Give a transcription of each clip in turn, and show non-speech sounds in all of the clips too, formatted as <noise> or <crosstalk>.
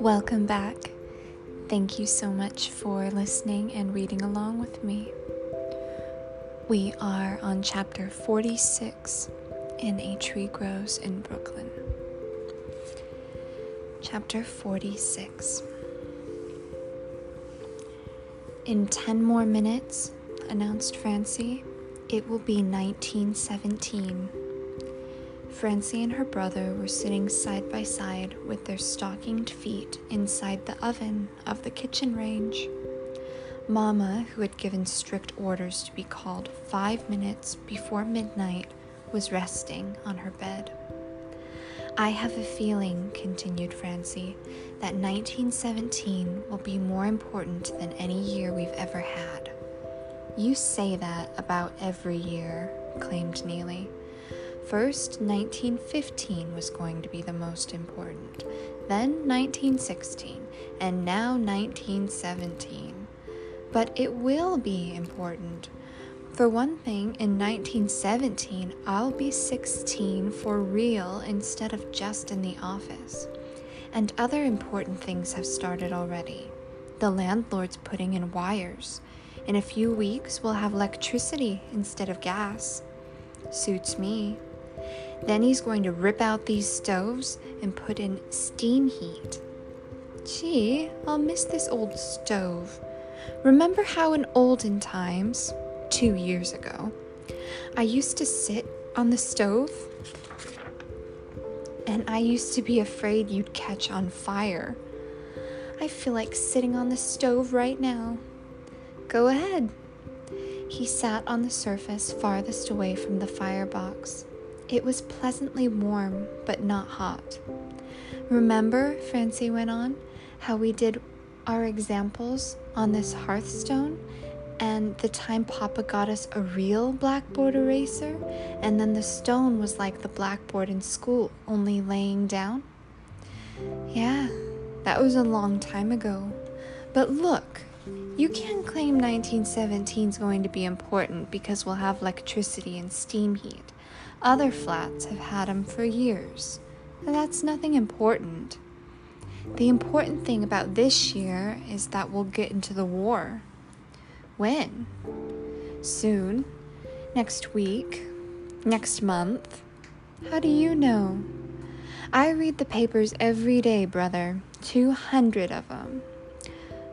Welcome back. Thank you so much for listening and reading along with me. We are on chapter 46 in A Tree Grows in Brooklyn. Chapter 46. In 10 more minutes, announced Francie, it will be 1917. Francie and her brother were sitting side by side with their stockinged feet inside the oven of the kitchen range. Mama, who had given strict orders to be called five minutes before midnight, was resting on her bed. I have a feeling, continued Francie, that 1917 will be more important than any year we've ever had. You say that about every year, claimed Neely. First, 1915 was going to be the most important, then 1916, and now 1917. But it will be important. For one thing, in 1917, I'll be 16 for real instead of just in the office. And other important things have started already. The landlord's putting in wires. In a few weeks, we'll have electricity instead of gas. Suits me. Then he's going to rip out these stoves and put in steam heat. Gee, I'll miss this old stove. Remember how in olden times, two years ago, I used to sit on the stove? And I used to be afraid you'd catch on fire. I feel like sitting on the stove right now. Go ahead. He sat on the surface farthest away from the firebox. It was pleasantly warm, but not hot. Remember, Francie went on, how we did our examples on this hearthstone, and the time Papa got us a real blackboard eraser, and then the stone was like the blackboard in school, only laying down? Yeah, that was a long time ago. But look, you can't claim 1917 is going to be important because we'll have electricity and steam heat. Other flats have had them for years. That's nothing important. The important thing about this year is that we'll get into the war. When? Soon. Next week. Next month. How do you know? I read the papers every day, brother. 200 of them.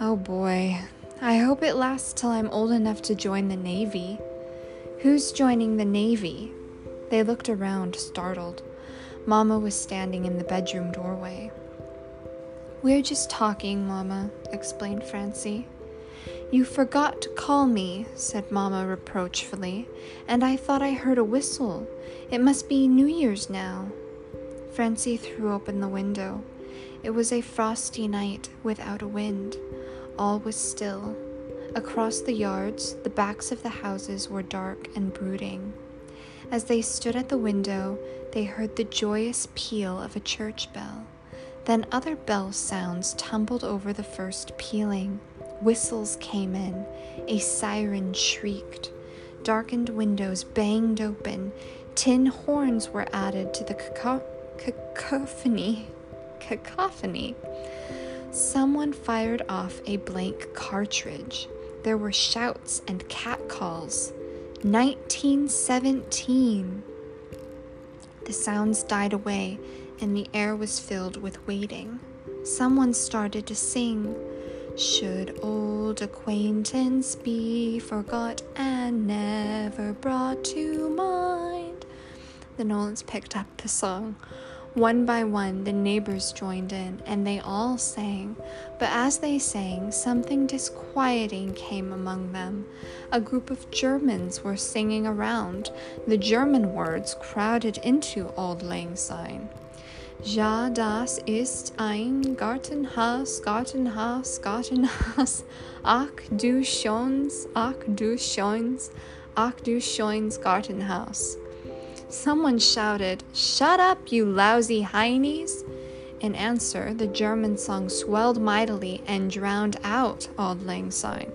Oh boy. I hope it lasts till I'm old enough to join the Navy. Who's joining the Navy? They looked around, startled. Mamma was standing in the bedroom doorway. We're just talking, Mamma, explained Francie. You forgot to call me, said Mamma reproachfully, and I thought I heard a whistle. It must be New Year's now. Francie threw open the window. It was a frosty night without a wind. All was still. Across the yards, the backs of the houses were dark and brooding. As they stood at the window, they heard the joyous peal of a church bell. Then other bell sounds tumbled over the first pealing. Whistles came in, a siren shrieked. Darkened windows banged open. Tin horns were added to the caco- cacophony. Cacophony. Someone fired off a blank cartridge. There were shouts and catcalls. 1917. The sounds died away and the air was filled with waiting. Someone started to sing. Should old acquaintance be forgot and never brought to mind? The Nolans picked up the song. One by one, the neighbors joined in, and they all sang. But as they sang, something disquieting came among them. A group of Germans were singing around. The German words crowded into Auld Lang Syne. Ja, das ist ein Gartenhaus, Gartenhaus, Gartenhaus. Ach du schönes, ach du schönes, ach du schönes Gartenhaus. Someone shouted, Shut up, you lousy heinies! In answer, the German song swelled mightily and drowned out Auld Lang Syne.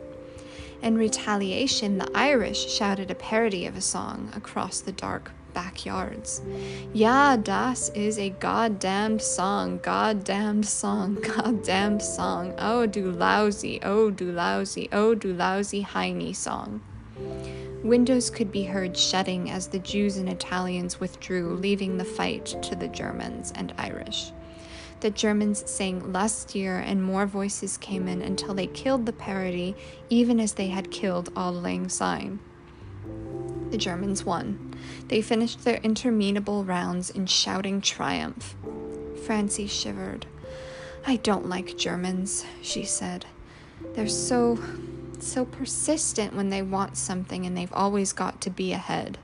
In retaliation, the Irish shouted a parody of a song across the dark backyards. Ja, das is a goddamned song, goddamned song, <laughs> goddamned song. Oh, do lousy, oh, do lousy, oh, do lousy Heine song. Windows could be heard shutting as the Jews and Italians withdrew, leaving the fight to the Germans and Irish. The Germans sang lustier, and more voices came in until they killed the parody, even as they had killed Auld Lang Syne. The Germans won. They finished their interminable rounds in shouting triumph. Francie shivered. I don't like Germans, she said. They're so, so persistent when they want something, and they've always got to be ahead.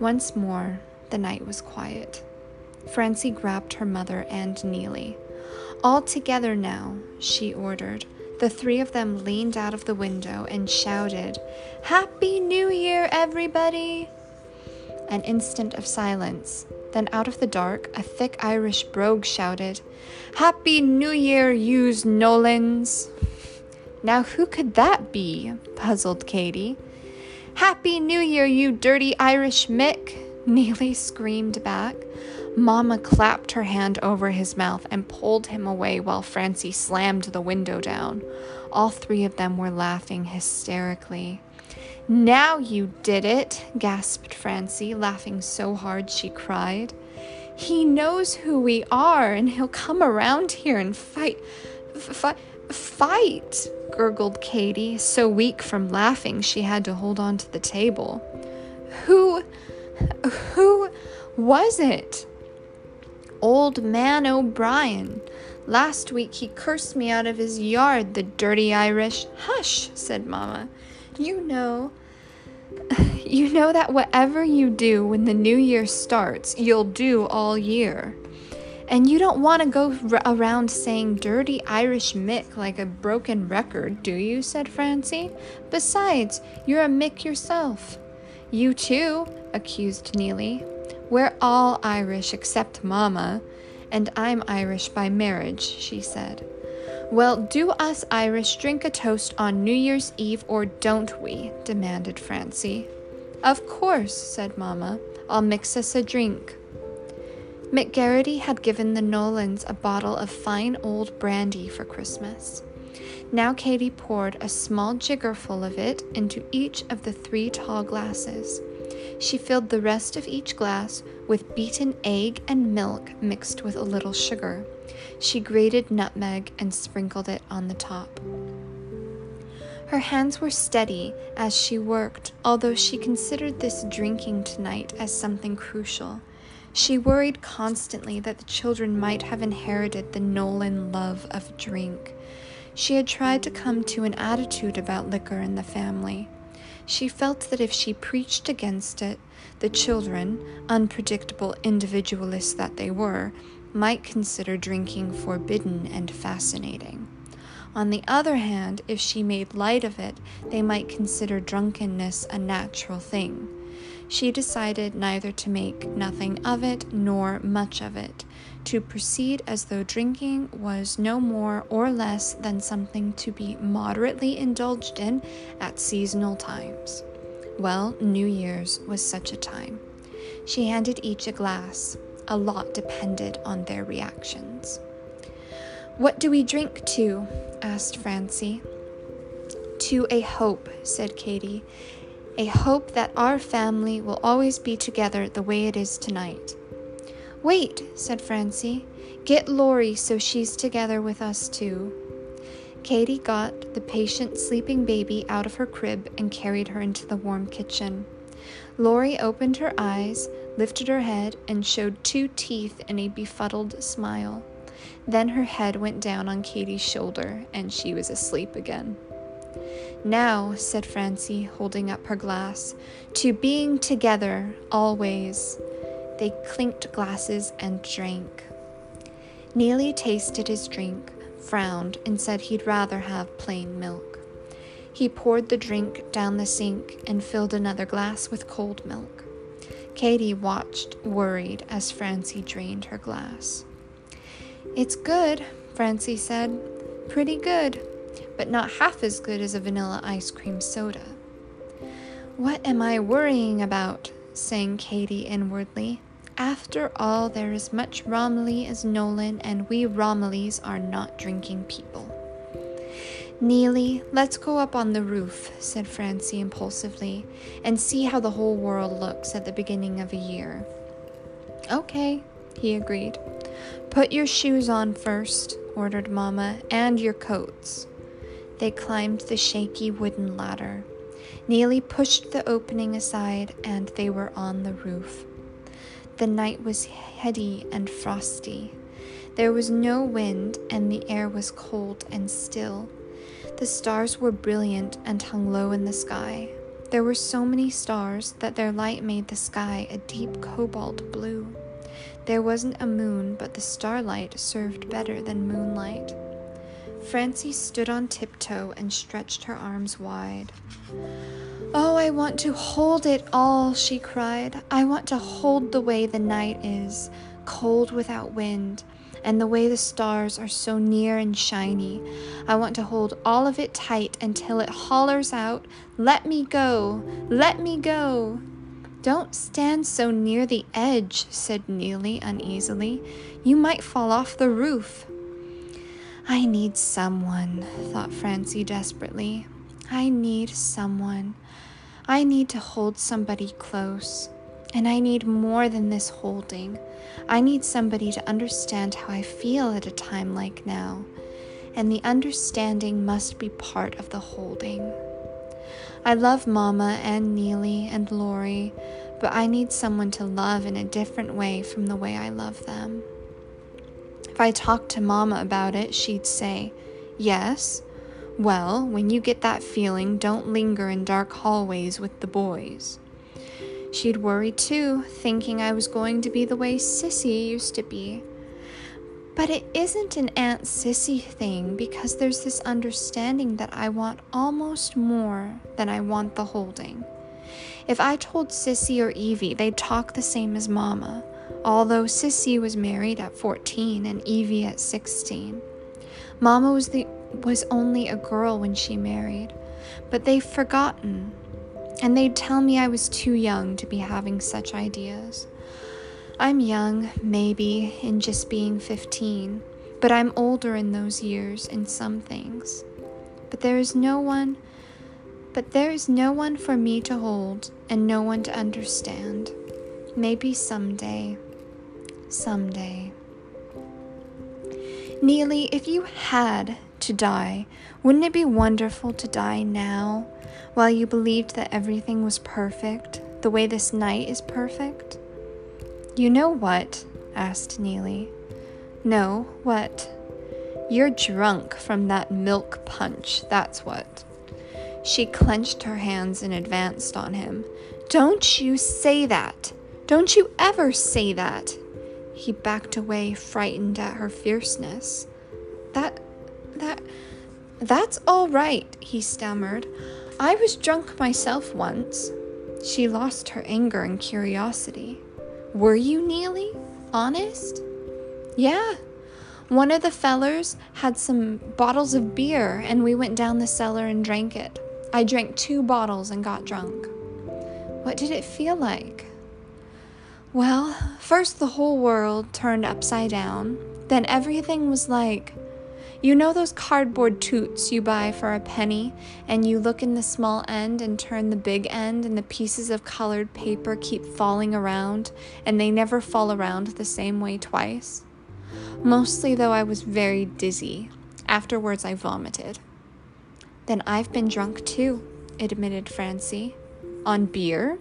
Once more, the night was quiet. Francie grabbed her mother and Neely. All together now, she ordered. The three of them leaned out of the window and shouted, Happy New Year, everybody! An instant of silence. Then, out of the dark, a thick Irish brogue shouted, Happy New Year, yous Nolans! Now, who could that be? puzzled Katie. Happy New Year, you dirty Irish Mick! <laughs> Neely screamed back. Mamma clapped her hand over his mouth and pulled him away while Francie slammed the window down. All three of them were laughing hysterically. Now you did it, gasped Francie, laughing so hard she cried. He knows who we are, and he'll come around here and fight. Fight, fight, gurgled Katie, so weak from laughing she had to hold on to the table. Who, who was it? Old man O'Brien. Last week he cursed me out of his yard, the dirty Irish. Hush, said Mamma. You know, you know that whatever you do when the new year starts, you'll do all year. And you don't want to go r- around saying dirty Irish Mick like a broken record, do you? said Francie. Besides, you're a Mick yourself. You too, accused Neely. We're all Irish except Mamma, and I'm Irish by marriage, she said. Well, do us Irish drink a toast on New Year's Eve or don't we? demanded Francie. Of course, said Mamma. I'll mix us a drink. McGarrity had given the Nolans a bottle of fine old brandy for Christmas. Now Katie poured a small jiggerful of it into each of the three tall glasses. She filled the rest of each glass with beaten egg and milk mixed with a little sugar. She grated nutmeg and sprinkled it on the top. Her hands were steady as she worked, although she considered this drinking tonight as something crucial. She worried constantly that the children might have inherited the Nolan love of drink. She had tried to come to an attitude about liquor in the family. She felt that if she preached against it, the children, unpredictable individualists that they were, might consider drinking forbidden and fascinating. On the other hand, if she made light of it, they might consider drunkenness a natural thing. She decided neither to make nothing of it nor much of it, to proceed as though drinking was no more or less than something to be moderately indulged in at seasonal times. Well, New Year's was such a time. She handed each a glass. A lot depended on their reactions. What do we drink to? asked Francie. To a hope, said Katie. A hope that our family will always be together the way it is tonight. Wait, said Francie. Get Laurie so she's together with us too. Katie got the patient sleeping baby out of her crib and carried her into the warm kitchen. Laurie opened her eyes, lifted her head, and showed two teeth in a befuddled smile. Then her head went down on Katie's shoulder, and she was asleep again. Now, said Francie, holding up her glass, to being together always. They clinked glasses and drank. Neely tasted his drink, frowned, and said he'd rather have plain milk. He poured the drink down the sink and filled another glass with cold milk. Katie watched, worried, as Francie drained her glass. It's good, Francie said. Pretty good, but not half as good as a vanilla ice cream soda. What am I worrying about? sang Katie inwardly. After all, there is much Rommely as Nolan, and we Rommelys are not drinking people. Neely, let's go up on the roof, said Francie impulsively, and see how the whole world looks at the beginning of a year. Okay, he agreed. Put your shoes on first, ordered Mamma, and your coats. They climbed the shaky wooden ladder. Neely pushed the opening aside, and they were on the roof. The night was heady and frosty. There was no wind, and the air was cold and still. The stars were brilliant and hung low in the sky. There were so many stars that their light made the sky a deep cobalt blue. There wasn't a moon, but the starlight served better than moonlight. Francie stood on tiptoe and stretched her arms wide. Oh, I want to hold it all, she cried. I want to hold the way the night is, cold without wind, and the way the stars are so near and shiny. I want to hold all of it tight until it hollers out, Let me go! Let me go! Don't stand so near the edge, said Neely uneasily. You might fall off the roof. I need someone, thought Francie desperately. I need someone. I need to hold somebody close. And I need more than this holding. I need somebody to understand how I feel at a time like now. And the understanding must be part of the holding. I love Mama and Neely and Laurie, but I need someone to love in a different way from the way I love them. If I talked to Mama about it, she'd say, Yes. Well, when you get that feeling, don't linger in dark hallways with the boys. She'd worry too, thinking I was going to be the way Sissy used to be. But it isn't an Aunt Sissy thing because there's this understanding that I want almost more than I want the holding. If I told Sissy or Evie, they'd talk the same as Mama, although Sissy was married at 14 and Evie at 16. Mama was the was only a girl when she married, but they've forgotten. And they'd tell me I was too young to be having such ideas. I'm young, maybe, in just being 15, but I'm older in those years in some things. But there is no one, but there is no one for me to hold and no one to understand. Maybe someday, someday. Neely, if you had to die, wouldn't it be wonderful to die now while you believed that everything was perfect, the way this night is perfect? You know what? asked Neely. No, what? You're drunk from that milk punch, that's what. She clenched her hands and advanced on him. Don't you say that! Don't you ever say that! He backed away, frightened at her fierceness. That. that. that's all right, he stammered. I was drunk myself once. She lost her anger and curiosity. Were you, Neely? Honest? Yeah. One of the fellers had some bottles of beer, and we went down the cellar and drank it. I drank two bottles and got drunk. What did it feel like? Well, first the whole world turned upside down. Then everything was like you know those cardboard toots you buy for a penny, and you look in the small end and turn the big end, and the pieces of colored paper keep falling around, and they never fall around the same way twice? Mostly, though, I was very dizzy. Afterwards, I vomited. Then I've been drunk too, admitted Francie. On beer?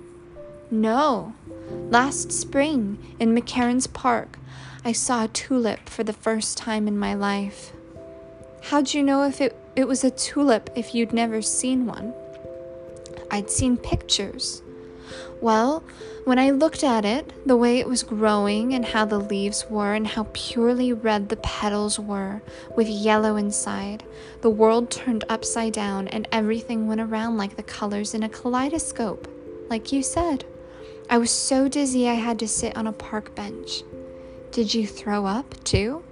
No. Last spring, in McCarren's Park, I saw a tulip for the first time in my life. How'd you know if it, it was a tulip if you'd never seen one? I'd seen pictures. Well, when I looked at it, the way it was growing and how the leaves were and how purely red the petals were, with yellow inside, the world turned upside down and everything went around like the colors in a kaleidoscope, like you said. I was so dizzy I had to sit on a park bench. Did you throw up, too?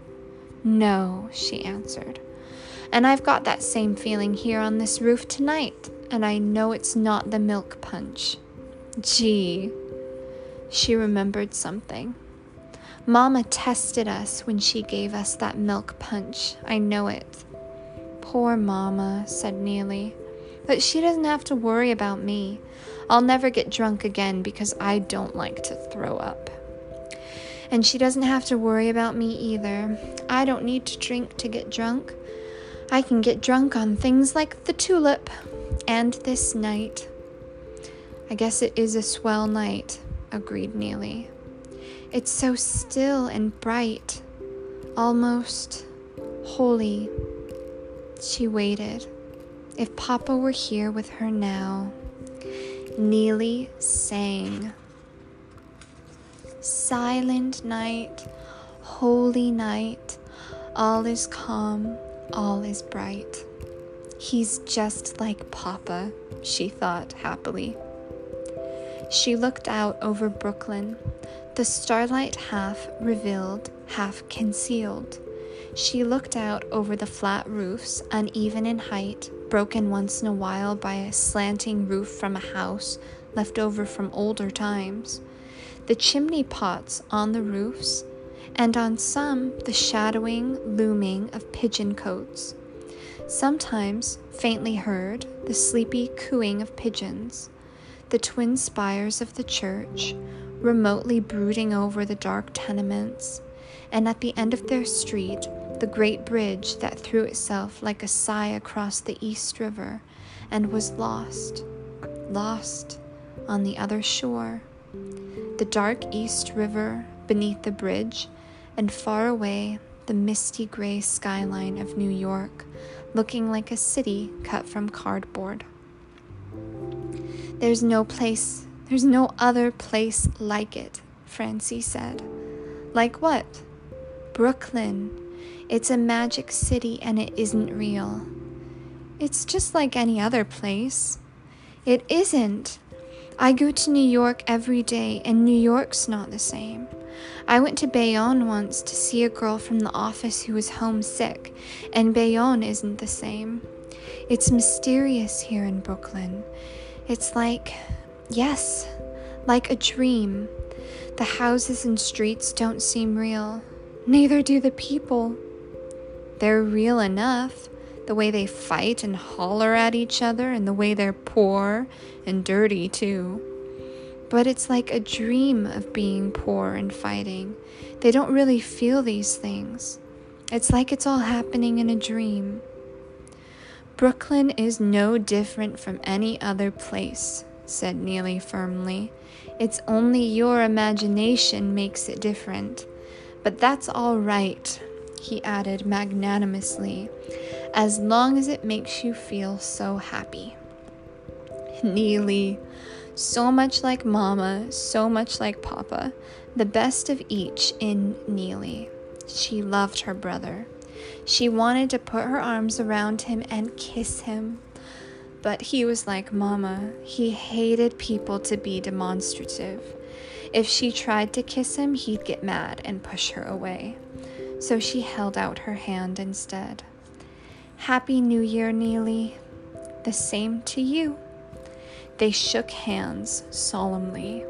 No, she answered. And I've got that same feeling here on this roof tonight, and I know it's not the milk punch. Gee. She remembered something. Mama tested us when she gave us that milk punch. I know it. Poor Mama, said Neely. But she doesn't have to worry about me. I'll never get drunk again because I don't like to throw up. And she doesn't have to worry about me either. I don't need to drink to get drunk. I can get drunk on things like the tulip and this night. I guess it is a swell night, agreed Neely. It's so still and bright, almost holy. She waited. If Papa were here with her now. Neely sang. Silent night, holy night, all is calm, all is bright. He's just like Papa, she thought happily. She looked out over Brooklyn, the starlight half revealed, half concealed. She looked out over the flat roofs, uneven in height, broken once in a while by a slanting roof from a house left over from older times, the chimney pots on the roofs, and on some the shadowing looming of pigeon cotes. Sometimes, faintly heard, the sleepy cooing of pigeons, the twin spires of the church, remotely brooding over the dark tenements, and at the end of their street, the great bridge that threw itself like a sigh across the East River and was lost, lost on the other shore. The dark East River beneath the bridge, and far away the misty gray skyline of New York, looking like a city cut from cardboard. There's no place, there's no other place like it, Francie said. Like what? Brooklyn. It's a magic city and it isn't real. It's just like any other place. It isn't. I go to New York every day, and New York's not the same. I went to Bayonne once to see a girl from the office who was homesick, and Bayonne isn't the same. It's mysterious here in Brooklyn. It's like, yes, like a dream. The houses and streets don't seem real, neither do the people. They're real enough the way they fight and holler at each other, and the way they're poor and dirty, too. But it's like a dream of being poor and fighting. They don't really feel these things. It's like it's all happening in a dream. Brooklyn is no different from any other place, said Neely firmly. It's only your imagination makes it different. But that's all right, he added magnanimously, as long as it makes you feel so happy. <laughs> Neely, so much like Mama, so much like Papa, the best of each in Neely. She loved her brother. She wanted to put her arms around him and kiss him. But he was like Mama. He hated people to be demonstrative. If she tried to kiss him, he'd get mad and push her away. So she held out her hand instead. Happy New Year, Neely. The same to you. They shook hands solemnly.